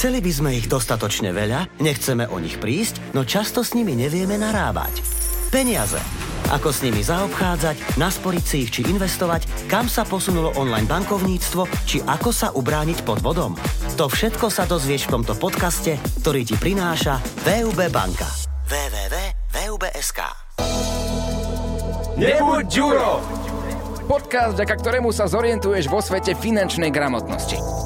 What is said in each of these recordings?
Chceli by sme ich dostatočne veľa, nechceme o nich prísť, no často s nimi nevieme narábať. Peniaze. Ako s nimi zaobchádzať, nasporiť si ich či investovať, kam sa posunulo online bankovníctvo, či ako sa ubrániť pod vodom. To všetko sa dozvieš v tomto podcaste, ktorý ti prináša VUB banka. www.vub.sk Nebuď Ďuro! Podcast, vďaka ktorému sa zorientuješ vo svete finančnej gramotnosti.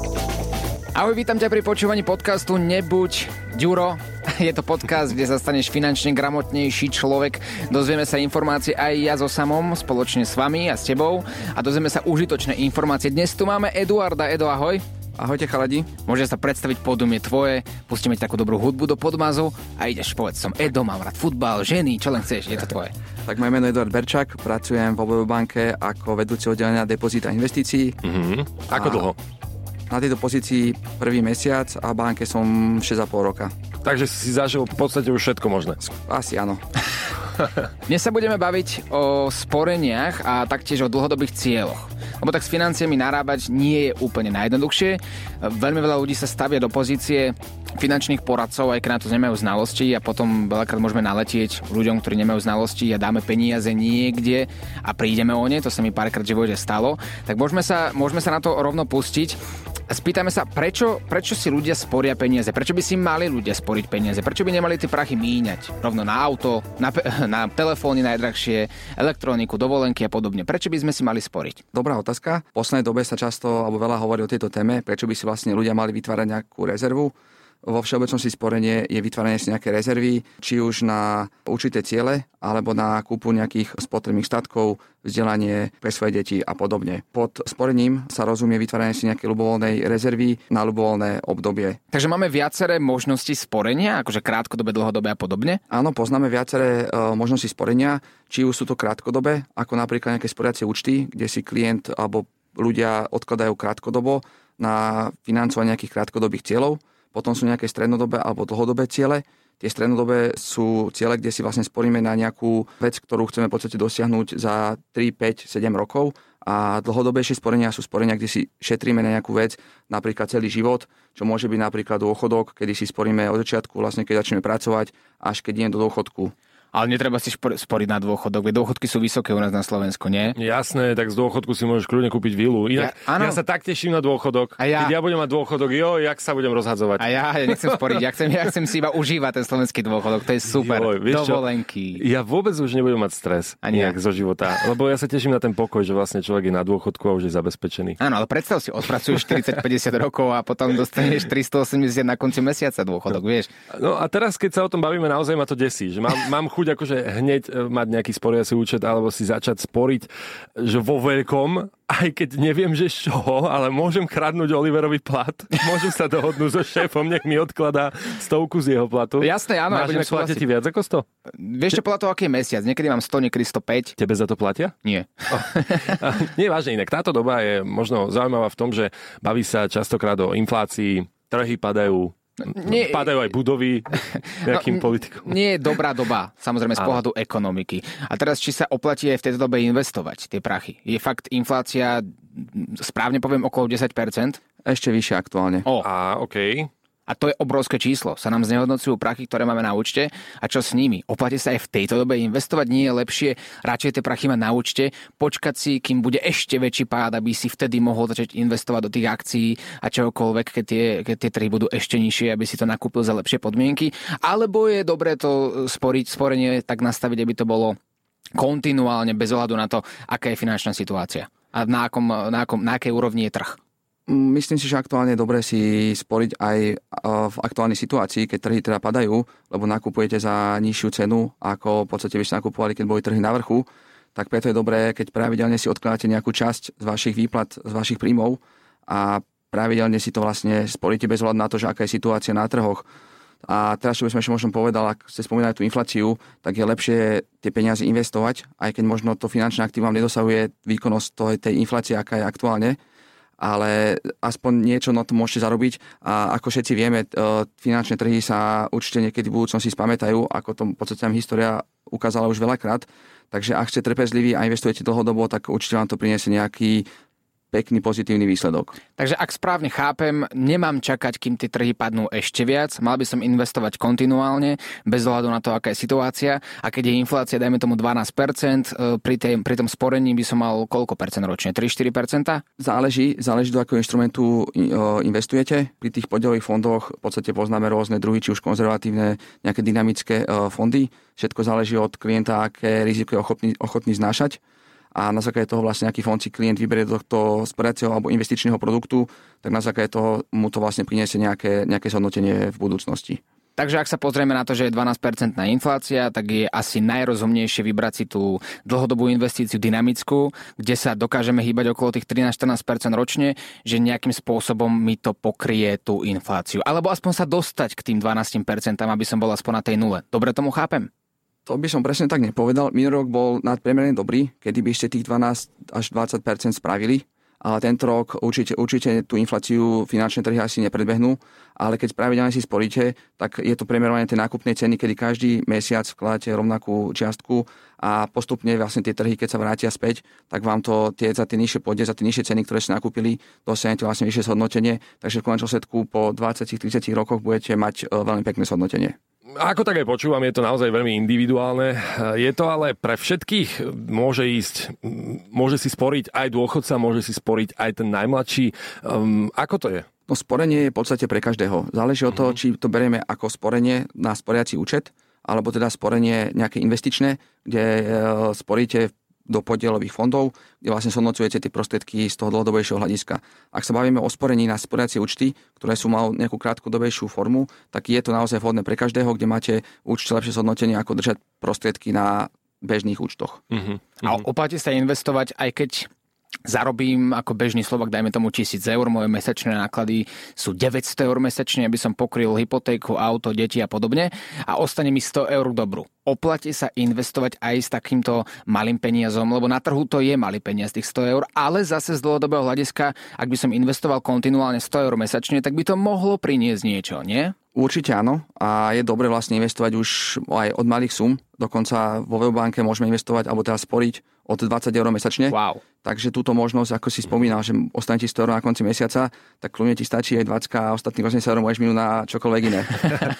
Ahoj, vítam ťa pri počúvaní podcastu Nebuď Ďuro. Je to podcast, kde sa staneš finančne gramotnejší človek. Dozvieme sa informácie aj ja so samom, spoločne s vami a s tebou. A dozvieme sa užitočné informácie. Dnes tu máme Eduarda. Edo, ahoj. Ahojte chaladi. Môže sa predstaviť, pódum je tvoje, pustíme takú dobrú hudbu do podmazu a ideš, povedz som Edo, mám rád futbal, ženy, čo len chceš, je to tvoje. Tak moje meno je Eduard Berčak, pracujem v obojovej banke ako vedúci oddelenia depozita investícií. Mm-hmm. Ako dlho? Na tejto pozícii prvý mesiac a v banke som 6,5 roka. Takže si zažil v podstate už všetko možné. Asi áno. Dnes sa budeme baviť o sporeniach a taktiež o dlhodobých cieľoch. Lebo tak s financiami narábať nie je úplne najjednoduchšie. Veľmi veľa ľudí sa stavia do pozície finančných poradcov, aj keď na to nemajú znalosti a potom veľakrát môžeme naletieť ľuďom, ktorí nemajú znalosti a dáme peniaze niekde a prídeme o ne, to sa mi párkrát v živote stalo, tak môžeme sa, môžeme sa na to rovno pustiť. Spýtame sa, prečo, prečo si ľudia sporia peniaze? Prečo by si mali ľudia sporiť peniaze? Prečo by nemali tie prachy míňať? Rovno na auto, na, pe- na telefóny najdrahšie, elektroniku, dovolenky a podobne. Prečo by sme si mali sporiť? Dobrá otázka. V poslednej dobe sa často alebo veľa hovorí o tejto téme, prečo by si vlastne ľudia mali vytvárať nejakú rezervu vo všeobecnosti sporenie je vytváranie si nejaké rezervy, či už na určité ciele, alebo na kúpu nejakých spotrebných statkov, vzdelanie pre svoje deti a podobne. Pod sporením sa rozumie vytváranie si nejaké ľubovoľnej rezervy na ľubovoľné obdobie. Takže máme viaceré možnosti sporenia, akože krátkodobé, dlhodobé a podobne? Áno, poznáme viaceré e, možnosti sporenia, či už sú to krátkodobé, ako napríklad nejaké sporiacie účty, kde si klient alebo ľudia odkladajú krátkodobo na financovanie nejakých krátkodobých cieľov potom sú nejaké strednodobé alebo dlhodobé ciele. Tie strednodobé sú ciele, kde si vlastne sporíme na nejakú vec, ktorú chceme v podstate dosiahnuť za 3, 5, 7 rokov. A dlhodobejšie sporenia sú sporenia, kde si šetríme na nejakú vec, napríklad celý život, čo môže byť napríklad dôchodok, kedy si sporíme od začiatku, vlastne keď začneme pracovať, až keď idem do dôchodku. Ale netreba si sporiť na dôchodok, veď dôchodky sú vysoké u nás na Slovensku, nie? Jasné, tak z dôchodku si môžeš kľudne kúpiť vilu. Inak ja, ja sa tak teším na dôchodok. A ja... Keď ja budem mať dôchodok, jo, jak sa budem rozhadzovať. A ja, ja nechcem sporiť, ja chcem, ja chcem si iba užívať ten slovenský dôchodok, to je super. Jo, Dovolenky. Čo? Ja vôbec už nebudem mať stres Ani nejak zo života, lebo ja sa teším na ten pokoj, že vlastne človek je na dôchodku a už je zabezpečený. Áno, ale predstav si, odpracuješ 40-50 rokov a potom dostaneš 380 na konci mesiaca dôchodok, vieš. No a teraz, keď sa o tom bavíme, naozaj ma to desí, že mám, mám chuť akože hneď E, mať nejaký sporiaci účet alebo si začať sporiť, že vo veľkom, aj keď neviem, že z čoho, ale môžem kradnúť Oliverovi plat, môžem sa dohodnúť so šéfom, nech mi odkladá stovku z jeho platu. Jasné, áno. Máš ja budem ti viac ako 100? Vieš čo, podľa toho, aký je mesiac. Niekedy mám 100, niekedy 105. Tebe za to platia? Nie. Oh. Nie, vážne inak. Táto doba je možno zaujímavá v tom, že baví sa častokrát o inflácii, trhy padajú, nie, Padajú aj budovy nejakým no, politikom. Nie je dobrá doba, samozrejme z pohľadu ekonomiky. A teraz, či sa oplatí aj v tejto dobe investovať tie prachy? Je fakt inflácia, správne poviem, okolo 10%? Ešte vyššie aktuálne. O. A, OK. A to je obrovské číslo. Sa nám znehodnocujú prachy, ktoré máme na účte. A čo s nimi? Oplatí sa aj v tejto dobe investovať? Nie je lepšie radšej tie prachy mať na účte, počkať si, kým bude ešte väčší pád, aby si vtedy mohol začať investovať do tých akcií a čokoľvek, keď tie, keď tie trhy budú ešte nižšie, aby si to nakúpil za lepšie podmienky. Alebo je dobré to sporiť, sporenie tak nastaviť, aby to bolo kontinuálne bez ohľadu na to, aká je finančná situácia a na, akom, na, akom, na akej úrovni je trh. Myslím si, že aktuálne je dobré si sporiť aj v aktuálnej situácii, keď trhy teda padajú, lebo nakupujete za nižšiu cenu, ako v podstate by ste nakupovali, keď boli trhy na vrchu, tak preto je dobré, keď pravidelne si odkladáte nejakú časť z vašich výplat, z vašich príjmov a pravidelne si to vlastne sporíte bez hľadu na to, že aká je situácia na trhoch. A teraz, čo by som ešte možno povedal, ak ste spomínali tú infláciu, tak je lepšie tie peniaze investovať, aj keď možno to finančné aktív vám nedosahuje výkonnosť tej inflácie, aká je aktuálne ale aspoň niečo na to môžete zarobiť a ako všetci vieme, e, finančné trhy sa určite niekedy v budúcnosti spamätajú, ako to v podstate história ukázala už veľakrát. Takže ak ste trpezliví a investujete dlhodobo, tak určite vám to priniesie nejaký pekný pozitívny výsledok. Takže ak správne chápem, nemám čakať, kým tie trhy padnú ešte viac, mal by som investovať kontinuálne, bez ohľadu na to, aká je situácia. A keď je inflácia, dajme tomu 12%, e, pri, tej, pri tom sporení by som mal koľko percent ročne? 3-4%? Záleží, záleží do akého instrumentu e, investujete. Pri tých podielových fondoch v podstate poznáme rôzne druhy, či už konzervatívne, nejaké dynamické e, fondy. Všetko záleží od klienta, aké riziko je ochotný, ochotný znášať a na základe toho vlastne aký fond si klient vyberie do tohto sporiaceho alebo investičného produktu, tak na základe toho mu to vlastne priniesie nejaké, nejaké zhodnotenie v budúcnosti. Takže ak sa pozrieme na to, že je 12% inflácia, tak je asi najrozumnejšie vybrať si tú dlhodobú investíciu dynamickú, kde sa dokážeme hýbať okolo tých 13-14% ročne, že nejakým spôsobom mi to pokrie tú infláciu. Alebo aspoň sa dostať k tým 12%, aby som bol aspoň na tej nule. Dobre tomu chápem? To by som presne tak nepovedal. Minulý rok bol nadpriemerne dobrý, kedy by ste tých 12 až 20% spravili. Ale tento rok určite, určite tú infláciu finančné trhy asi nepredbehnú, ale keď pravidelne si sporíte, tak je to premerovanie tej nákupnej ceny, kedy každý mesiac vkladáte rovnakú čiastku a postupne vlastne tie trhy, keď sa vrátia späť, tak vám to tie, za tie nižšie pôjde, za tie nižšie ceny, ktoré ste nakúpili, dosiahnete vlastne vyššie zhodnotenie, takže v konečnom sledku po 20-30 rokoch budete mať e, veľmi pekné zhodnotenie ako tak aj počúvam, je to naozaj veľmi individuálne. Je to ale pre všetkých, môže ísť, môže si sporiť aj dôchodca, môže si sporiť aj ten najmladší. Um, ako to je? No sporenie je v podstate pre každého. Záleží od toho, mhm. či to berieme ako sporenie na sporiaci účet, alebo teda sporenie nejaké investičné, kde e, sporíte do podielových fondov, kde vlastne zhodnocujete tie prostriedky z toho dlhodobejšieho hľadiska. Ak sa bavíme o sporení na sporiacie účty, ktoré sú mal nejakú krátkodobejšiu formu, tak je to naozaj vhodné pre každého, kde máte určite lepšie zhodnotenie, ako držať prostriedky na bežných účtoch. Uh-huh. A oplatí sa investovať, aj keď zarobím ako bežný Slovak, dajme tomu 1000 eur, moje mesačné náklady sú 900 eur mesačne, aby som pokryl hypotéku, auto, deti a podobne a ostane mi 100 eur dobru. Oplatí sa investovať aj s takýmto malým peniazom, lebo na trhu to je malý peniaz, tých 100 eur, ale zase z dlhodobého hľadiska, ak by som investoval kontinuálne 100 eur mesačne, tak by to mohlo priniesť niečo, nie? Určite áno a je dobre vlastne investovať už aj od malých sum. Dokonca vo webbanke môžeme investovať alebo teda sporiť od 20 eur mesačne. Wow. Takže túto možnosť, ako si spomínal, že ostane ti 100 eur na konci mesiaca, tak kľudne ti stačí aj 20 a ostatných 80 eur môžeš minúť na čokoľvek iné.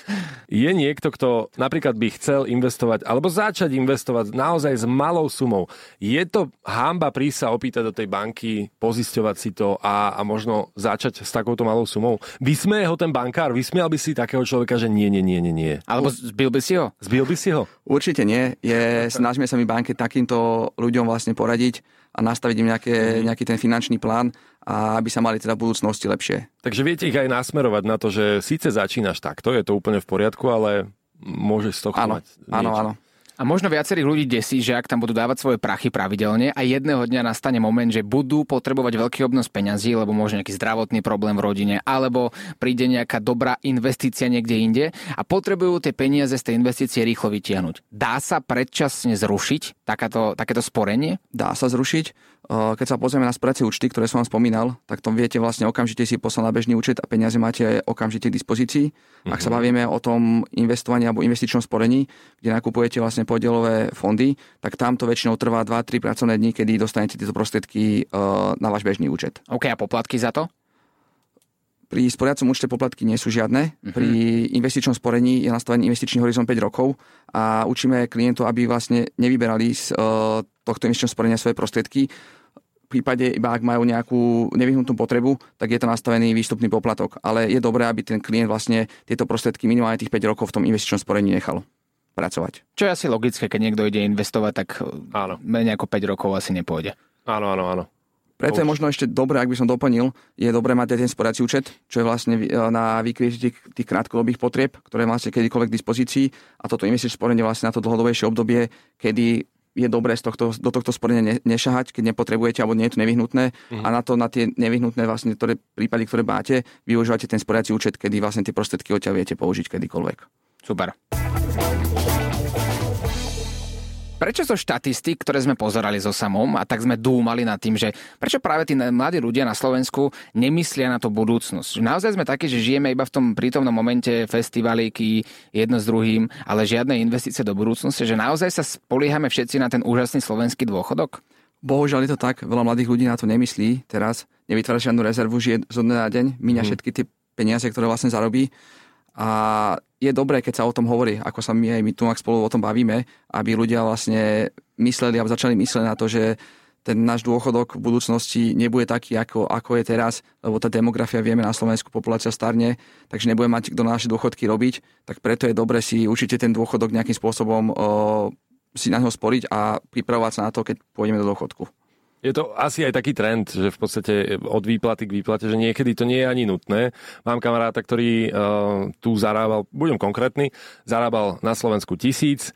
je niekto, kto napríklad by chcel investovať alebo začať investovať naozaj s malou sumou. Je to hamba prísť sa opýtať do tej banky, pozisťovať si to a, a možno začať s takouto malou sumou? Vysmeje ho ten bankár? Vysmial by si takého človeka, že nie, nie, nie, nie, nie. Alebo zbil by si ho? Zbil by si ho? Určite nie. Je, snažíme sa mi banke takýmto ľuďom vlastne poradiť a nastaviť im nejaké, mm. nejaký ten finančný plán a aby sa mali teda v budúcnosti lepšie. Takže viete ich aj nasmerovať na to, že síce začínaš takto, je to úplne v poriadku, ale môžeš z toho áno, mať Áno, áno. A možno viacerých ľudí desí, že ak tam budú dávať svoje prachy pravidelne a jedného dňa nastane moment, že budú potrebovať veľký obnos peňazí, lebo môže nejaký zdravotný problém v rodine, alebo príde nejaká dobrá investícia niekde inde a potrebujú tie peniaze z tej investície rýchlo vytiahnuť. Dá sa predčasne zrušiť takáto, takéto sporenie? Dá sa zrušiť. Keď sa pozrieme na spracie účty, ktoré som vám spomínal, tak to viete vlastne okamžite si poslať na bežný účet a peniaze máte okamžite k dispozícii. Mm-hmm. Ak sa mhm. bavíme o tom investovaní alebo investičnom sporení, kde nakupujete vlastne podielové fondy, tak tam to väčšinou trvá 2-3 pracovné dní, kedy dostanete tieto prostriedky na váš bežný účet. OK, a poplatky za to? Pri sporiacom účte poplatky nie sú žiadne. Uh-huh. Pri investičnom sporení je nastavený investičný horizont 5 rokov a učíme klientov, aby vlastne nevyberali z uh, tohto investičného sporenia svoje prostriedky. V prípade, iba ak majú nejakú nevyhnutú potrebu, tak je to nastavený výstupný poplatok. Ale je dobré, aby ten klient vlastne tieto prostriedky minimálne tých 5 rokov v tom investičnom sporení nechal pracovať. Čo je asi logické, keď niekto ide investovať, tak áno. menej ako 5 rokov asi nepôjde. Áno, áno, áno. Preto je možno ešte dobré, ak by som doplnil, je dobré mať aj ten sporací účet, čo je vlastne na vykrytie tých, tých krátkodobých potrieb, ktoré máte kedykoľvek k dispozícii a toto investičné sporenie vlastne na to dlhodobejšie obdobie, kedy je dobré z tohto, do tohto sporenia nešahať, keď nepotrebujete alebo nie je to nevyhnutné uh-huh. a na to, na tie nevyhnutné vlastne ktoré, prípady, ktoré máte, využívate ten sporiaci účet, kedy vlastne tie prostriedky odtiaľ viete použiť kedykoľvek. Super. Prečo zo štatistik, ktoré sme pozerali so samom a tak sme dúmali nad tým, že prečo práve tí mladí ľudia na Slovensku nemyslia na to budúcnosť? Naozaj sme takí, že žijeme iba v tom prítomnom momente festivalíky jedno s druhým, ale žiadne investície do budúcnosti, že naozaj sa spoliehame všetci na ten úžasný slovenský dôchodok? Bohužiaľ je to tak, veľa mladých ľudí na to nemyslí teraz, nevytvára žiadnu rezervu, žije zo dňa na deň, míňa mm. všetky tie peniaze, ktoré vlastne zarobí. A je dobré, keď sa o tom hovorí, ako sa my aj my tu spolu o tom bavíme, aby ľudia vlastne mysleli a začali myslieť na to, že ten náš dôchodok v budúcnosti nebude taký, ako, ako je teraz, lebo tá demografia, vieme, na Slovensku populácia starne, takže nebude mať kto naše dôchodky robiť, tak preto je dobre si určite ten dôchodok nejakým spôsobom o, si na ňo sporiť a pripravovať sa na to, keď pôjdeme do dôchodku. Je to asi aj taký trend, že v podstate od výplaty k výplate, že niekedy to nie je ani nutné. Mám kamaráta, ktorý uh, tu zarábal, budem konkrétny, zarábal na Slovensku tisíc,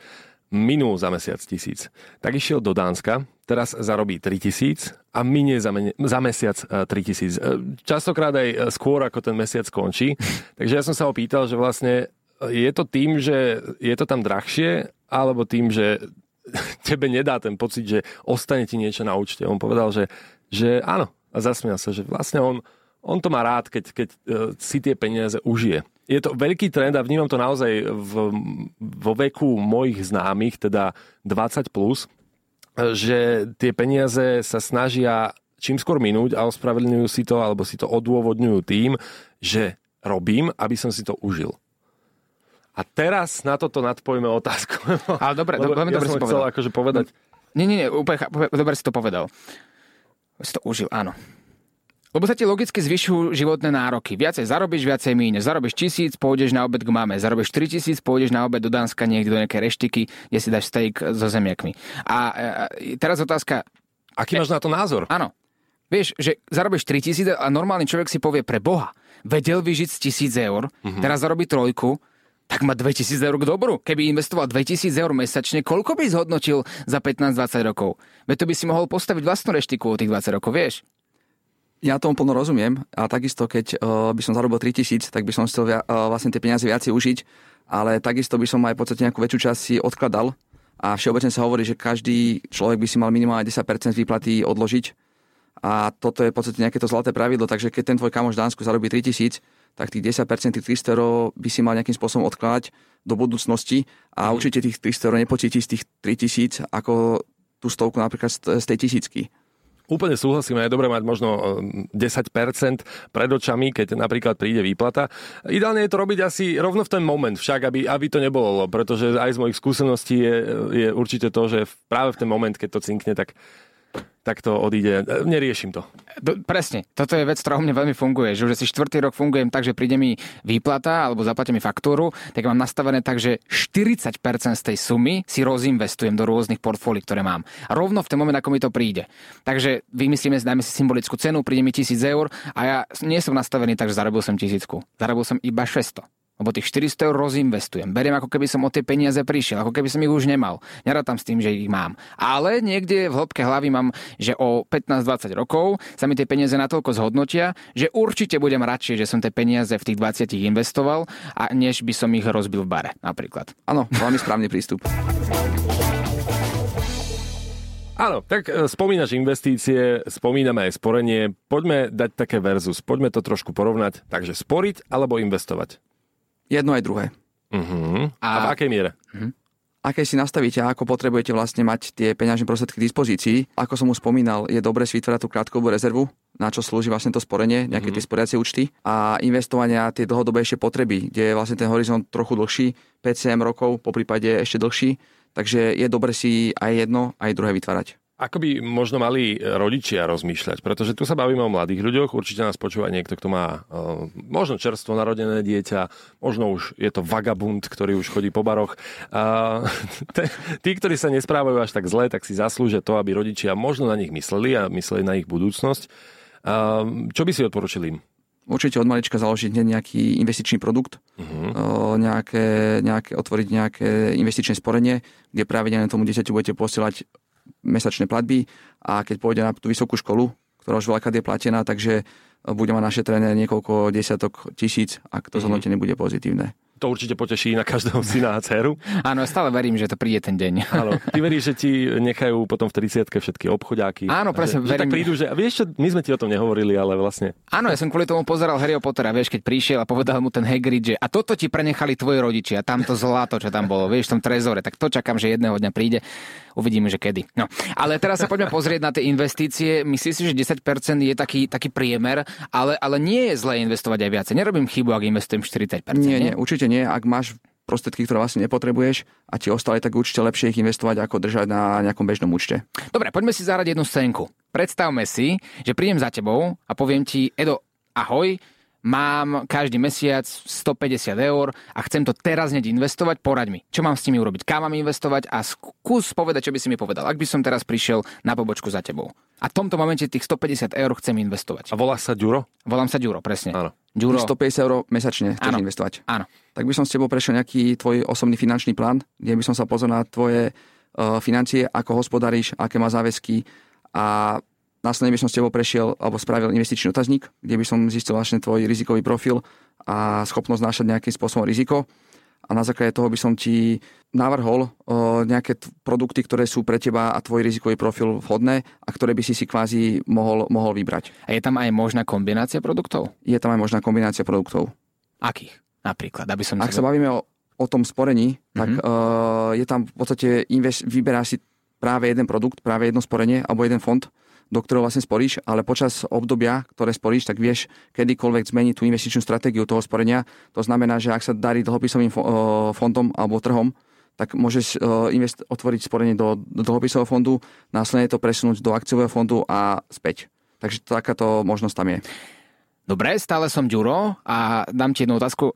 minul za mesiac tisíc. Tak išiel do Dánska, teraz zarobí 3000 a minie za, men- za mesiac 3000. E, e, častokrát aj skôr, ako ten mesiac skončí. Takže ja som sa ho pýtal, že vlastne je to tým, že je to tam drahšie, alebo tým, že tebe nedá ten pocit, že ostane ti niečo na účte. On povedal, že, že áno. A zasmial sa, že vlastne on, on to má rád, keď, keď si tie peniaze užije je to veľký trend a vnímam to naozaj v, vo veku mojich známych, teda 20+, plus, že tie peniaze sa snažia čím skôr minúť a ospravedlňujú si to alebo si to odôvodňujú tým, že robím, aby som si to užil. A teraz na toto nadpojme otázku. Ale dobre, do, veľmi ja dobre si povedal. akože povedať. Nie, nie, nie, úplne, dobre si to povedal. Si to užil, áno. Lebo sa ti logicky zvyšujú životné nároky. Viacej zarobíš, viacej míne. Zarobíš tisíc, pôjdeš na obed k mame. Zarobíš 3 tisíc, pôjdeš na obed do Dánska niekde do nejaké reštiky, kde si dáš steak so zemiakmi. A, a teraz otázka... Aký máš na to názor? Áno. Vieš, že zarobíš 3 tisíc a normálny človek si povie pre Boha, vedel vyžiť z tisíc eur, mm-hmm. teraz zarobí trojku, tak má 2000 eur k dobru. Keby investoval 2000 eur mesačne, koľko by zhodnotil za 15-20 rokov? Veď to by si mohol postaviť vlastnú reštiku o tých 20 rokov, vieš? Ja tomu plno rozumiem a takisto, keď uh, by som zarobil 3000, tak by som chcel via, uh, vlastne tie peniaze viacej užiť, ale takisto by som aj v podstate nejakú väčšiu časť si odkladal a všeobecne sa hovorí, že každý človek by si mal minimálne 10% výplaty odložiť a toto je v podstate nejaké to zlaté pravidlo, takže keď ten tvoj kamoš v Dánsku zarobí 3000, tak tých 10%, tých 300 eur by si mal nejakým spôsobom odkladať do budúcnosti a mm. určite tých 300 eur nepocíti z tých 3000 ako tú stovku napríklad z tej tisícky. Úplne súhlasím, je dobré mať možno 10% eh, pred očami, keď napríklad príde výplata. Ideálne je to robiť asi rovno v ten moment však, aby, aby to nebolo, pretože aj z mojich skúseností je, je určite to, že práve v ten moment, keď to cinkne, tak tak to odíde. Neriešim to. Presne. Toto je vec, ktorá u mňa veľmi funguje. Že už si štvrtý rok fungujem tak, že príde mi výplata alebo zaplatia mi faktúru, tak mám nastavené tak, že 40% z tej sumy si rozinvestujem do rôznych portfólií, ktoré mám. Rovno v ten moment, ako mi to príde. Takže vymyslíme, dajme si symbolickú cenu, príde mi 1000 eur a ja nie som nastavený tak, že zarobil som tisícku. Zarobil som iba 600 lebo tých 400 eur rozinvestujem. Beriem ako keby som o tie peniaze prišiel, ako keby som ich už nemal. Nerátam s tým, že ich mám. Ale niekde v hĺbke hlavy mám, že o 15-20 rokov sa mi tie peniaze natoľko zhodnotia, že určite budem radšej, že som tie peniaze v tých 20 investoval, a než by som ich rozbil v bare napríklad. Áno, veľmi správny prístup. Áno, tak e, spomínaš investície, spomíname aj sporenie. Poďme dať také verzus, poďme to trošku porovnať. Takže sporiť alebo investovať? Jedno aj druhé. Uh-huh. A, a v akej miere? Uh-huh. Aké si nastavíte a ako potrebujete vlastne mať tie peňažné prostriedky k dispozícii. Ako som už spomínal, je dobre si vytvárať tú krátkovú rezervu, na čo slúži vlastne to sporenie, nejaké uh-huh. tie sporiacie účty a investovania tie dlhodobejšie potreby, kde je vlastne ten horizont trochu dlhší, 5-7 rokov, po prípade ešte dlhší. Takže je dobre si aj jedno, aj druhé vytvárať. Ako by možno mali rodičia rozmýšľať? Pretože tu sa bavíme o mladých ľuďoch, určite nás počúva niekto, kto má uh, možno čerstvo narodené dieťa, možno už je to vagabund, ktorý už chodí po baroch. Uh, tí, ktorí sa nesprávajú až tak zle, tak si zaslúžia to, aby rodičia možno na nich mysleli a mysleli na ich budúcnosť. Uh, čo by si odporučili im? Určite od malička založiť nejaký investičný produkt, uh-huh. nejaké, nejaké, otvoriť nejaké investičné sporenie, kde pravidelne tomu dieťaťu budete posielať mesačné platby a keď pôjde na tú vysokú školu, ktorá už veľakrát je platená, takže bude mať našetrené niekoľko desiatok tisíc, ak to mhm. zhodnotenie bude pozitívne to určite poteší na každého syna a dceru. Áno, stále verím, že to príde ten deň. Áno, ty veríš, že ti nechajú potom v 30 všetky obchodiaky. Áno, presne. Že, verím. Že tak prídu, že vieš čo, my sme ti o tom nehovorili, ale vlastne. Áno, ja som kvôli tomu pozeral Harryho Pottera, vieš, keď prišiel a povedal mu ten Hagrid, že a toto ti prenechali tvoji rodičia, tamto zlato, čo tam bolo, vieš, v tom trezore, tak to čakám, že jedného dňa príde. Uvidíme, že kedy. No, ale teraz sa poďme pozrieť na tie investície. Myslím si, že 10% je taký, taký priemer, ale, ale nie je zlé investovať aj viacej. Nerobím chybu, ak investujem 40%. Nie, nie, určite nie. Ak máš prostriedky, ktoré vlastne nepotrebuješ a ti ostali, tak určite lepšie ich investovať, ako držať na nejakom bežnom účte. Dobre, poďme si zahrať jednu scénku. Predstavme si, že prídem za tebou a poviem ti, Edo, ahoj, mám každý mesiac 150 eur a chcem to teraz hneď investovať, poraď mi. Čo mám s nimi urobiť? Kam mám investovať? A skús povedať, čo by si mi povedal. Ak by som teraz prišiel na pobočku za tebou. A v tomto momente tých 150 eur chcem investovať. A volá sa Ďuro? Volám sa Ďuro, presne. Áno. Ďuro. 150 eur mesačne chceš Áno. investovať. Áno. Tak by som s tebou prešiel nejaký tvoj osobný finančný plán, kde by som sa pozrel na tvoje uh, financie, ako hospodaríš, aké má záväzky a následne by som s tebou prešiel alebo spravil investičný otazník, kde by som zistil vlastne tvoj rizikový profil a schopnosť nášať nejakým spôsobom riziko. A na základe toho by som ti navrhol uh, nejaké t- produkty, ktoré sú pre teba a tvoj rizikový profil vhodné a ktoré by si si kvázi mohol, mohol vybrať. A je tam aj možná kombinácia produktov? Je tam aj možná kombinácia produktov. Akých? Napríklad, aby som... Ak sa bavíme o, o tom sporení, tak uh, je tam v podstate, invest, vyberáš si práve jeden produkt, práve jedno sporenie alebo jeden fond, do ktorého vlastne sporíš, ale počas obdobia, ktoré sporíš, tak vieš kedykoľvek zmeniť tú investičnú stratégiu toho sporenia. To znamená, že ak sa darí dlhopisovým uh, fondom alebo trhom, tak môžeš uh, invest- otvoriť sporenie do dlhopisového fondu, následne to presunúť do akciového fondu a späť. Takže takáto možnosť tam je. Dobre, stále som Ďuro a dám ti jednu otázku.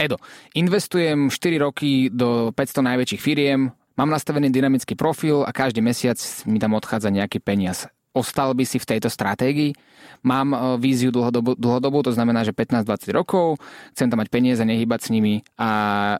Edo, investujem 4 roky do 500 najväčších firiem, mám nastavený dynamický profil a každý mesiac mi tam odchádza nejaký peniaz. Ostal by si v tejto stratégii? Mám e, víziu dlhodobu, dlhodobu, to znamená, že 15-20 rokov, chcem tam mať peniaze, nehybať s nimi a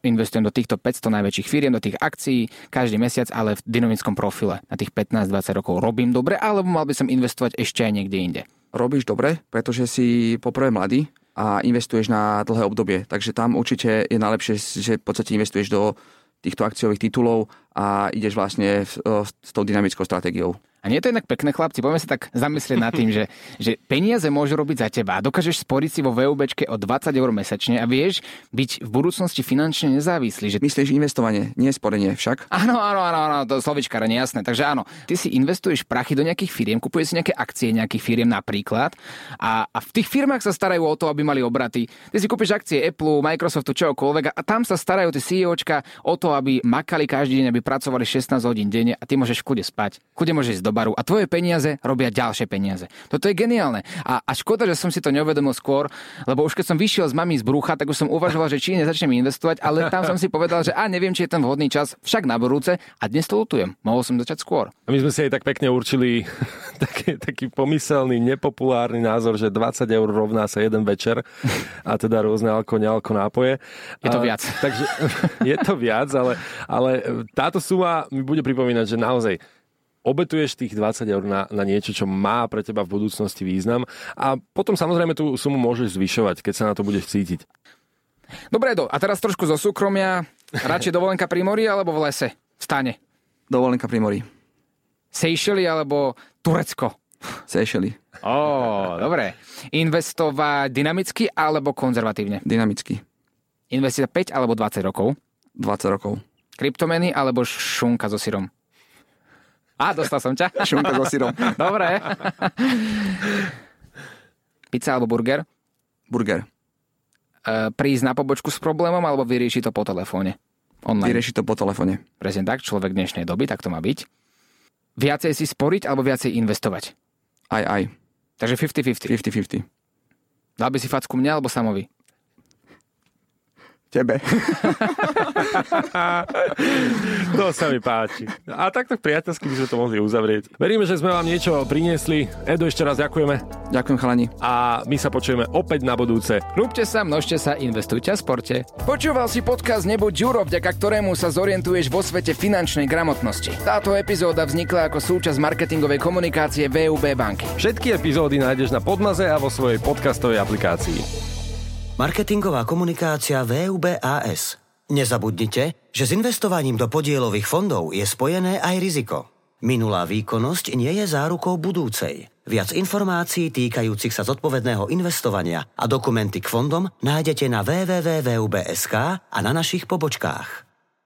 investujem do týchto 500 najväčších firiem, do tých akcií každý mesiac, ale v dynamickom profile na tých 15-20 rokov robím dobre, alebo mal by som investovať ešte aj niekde inde? robíš dobre, pretože si poprvé mladý a investuješ na dlhé obdobie. Takže tam určite je najlepšie, že v podstate investuješ do týchto akciových titulov a ideš vlastne s, s tou dynamickou stratégiou. A nie je to inak pekné, chlapci? Poďme sa tak zamyslieť nad tým, že, že peniaze môžu robiť za teba a dokážeš sporiť si vo VUBčke o 20 eur mesačne a vieš byť v budúcnosti finančne nezávislý. Že... Myslíš investovanie, nie sporenie však? Áno, áno, áno, áno, to slovička nie jasné. Takže áno, ty si investuješ prachy do nejakých firiem, kupuješ si nejaké akcie nejakých firiem napríklad a, a v tých firmách sa starajú o to, aby mali obraty. Ty si kúpiš akcie Apple, Microsoftu, čokoľvek a tam sa starajú tí CEOčka o to, aby makali každý deň, aby pracovali 16 hodín denne a ty môžeš v kľude spať. Kľude môžeš ísť do baru a tvoje peniaze robia ďalšie peniaze. Toto je geniálne. A, a škoda, že som si to neuvedomil skôr, lebo už keď som vyšiel z mami z brucha, tak už som uvažoval, že či nezačnem investovať, ale tam som si povedal, že a neviem, či je ten vhodný čas, však na budúce a dnes to lutujem. Mohol som začať skôr. A my sme si aj tak pekne určili taký, taký pomyselný, nepopulárny názor, že 20 eur rovná sa jeden večer a teda rôzne alko, nealko nápoje. Je to A- viac. Takže je to viac, ale, ale táto suma mi bude pripomínať, že naozaj obetuješ tých 20 eur na, na niečo, čo má pre teba v budúcnosti význam a potom samozrejme tú sumu môžeš zvyšovať, keď sa na to budeš cítiť. Dobre, do. A teraz trošku zo súkromia. Radšej dovolenka pri mori alebo v lese? V stane. Dovolenka pri mori. Seychely alebo Turecko? Seychely. Ó, dobre. Investovať dynamicky alebo konzervatívne? Dynamicky. Investovať 5 alebo 20 rokov? 20 rokov. Kryptomeny alebo šunka so syrom? Á, dostal som ťa. Šunka so syrom. Dobre. Pizza alebo burger? Burger. E, prísť na pobočku s problémom alebo vyriešiť to po telefóne? Online. Vyrieši to po telefóne. Presne tak, človek dnešnej doby, tak to má byť. Viacej si sporiť alebo viacej investovať? Aj, aj. Takže 50-50. 50-50. Dal by si facku mňa alebo samovi? Tebe. To sa mi páči. A takto priateľsky by sme to mohli uzavrieť. Veríme, že sme vám niečo priniesli. Edo, ešte raz ďakujeme Ďakujem chalani. a my sa počujeme opäť na budúce. Rúbte sa, množte sa, investujte v sporte. Počúval si podcast Nebuď Ďuro, vďaka ktorému sa zorientuješ vo svete finančnej gramotnosti. Táto epizóda vznikla ako súčasť marketingovej komunikácie VUB banky. Všetky epizódy nájdeš na Podmaze a vo svojej podcastovej aplikácii. Marketingová komunikácia VUBAS. Nezabudnite, že s investovaním do podielových fondov je spojené aj riziko. Minulá výkonnosť nie je zárukou budúcej. Viac informácií týkajúcich sa zodpovedného investovania a dokumenty k fondom nájdete na www.vub.sk a na našich pobočkách.